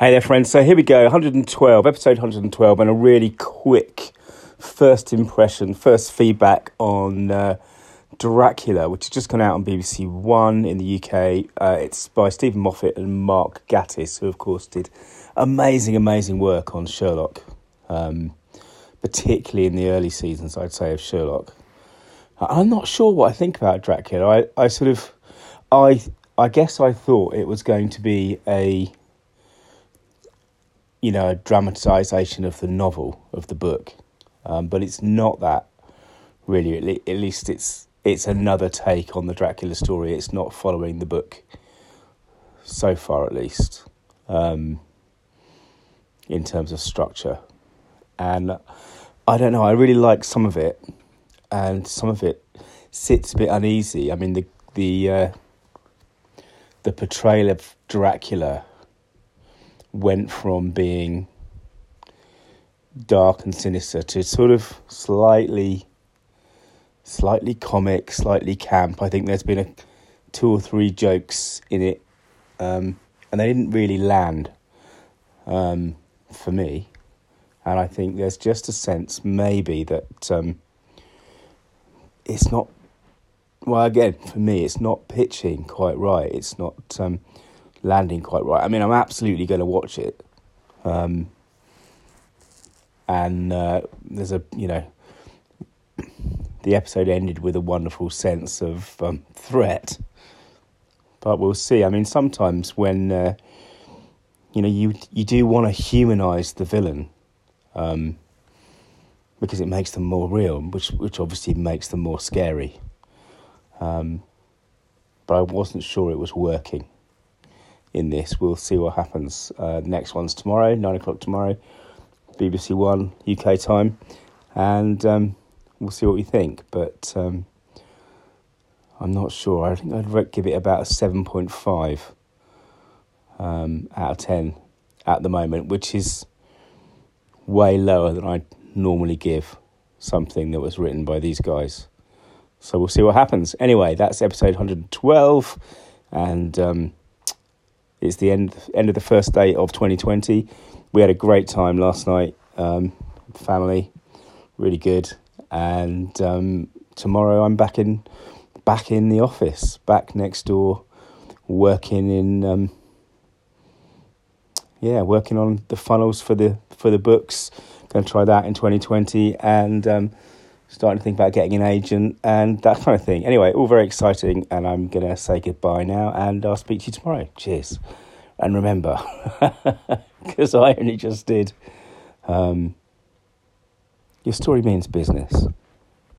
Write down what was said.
Hey there, friends. So here we go, 112, episode 112, and a really quick first impression, first feedback on uh, Dracula, which has just gone out on BBC One in the UK. Uh, it's by Steven Moffat and Mark Gatiss, who, of course, did amazing, amazing work on Sherlock, um, particularly in the early seasons, I'd say, of Sherlock. I'm not sure what I think about Dracula. I, I sort of, I, I guess I thought it was going to be a you know, a dramatisation of the novel of the book, um, but it's not that really. At least it's it's another take on the Dracula story. It's not following the book so far, at least, um, in terms of structure. And I don't know. I really like some of it, and some of it sits a bit uneasy. I mean, the the uh, the portrayal of Dracula went from being dark and sinister to sort of slightly slightly comic, slightly camp. I think there's been a two or three jokes in it, um, and they didn't really land um, for me. And I think there's just a sense, maybe, that um, it's not. Well, again, for me, it's not pitching quite right. It's not um, landing quite right. I mean, I'm absolutely going to watch it. Um, and uh, there's a, you know, the episode ended with a wonderful sense of um, threat. But we'll see. I mean, sometimes when, uh, you know, you, you do want to humanise the villain um, because it makes them more real, which, which obviously makes them more scary. Um, but I wasn't sure it was working in this. We'll see what happens. Uh, next one's tomorrow, nine o'clock tomorrow, BBC One UK time, and um, we'll see what we think. But um, I'm not sure. I think I'd give it about a seven point five um, out of ten at the moment, which is way lower than I normally give something that was written by these guys. So we'll see what happens. Anyway, that's episode 112, and um, it's the end end of the first day of 2020. We had a great time last night, um, family, really good. And um, tomorrow I'm back in back in the office, back next door, working in um, yeah, working on the funnels for the for the books. Going to try that in 2020 and um, starting to think about getting an agent and that kind of thing. Anyway, all very exciting, and I'm going to say goodbye now, and I'll speak to you tomorrow. Cheers. And remember, because I only just did, um, your story means business.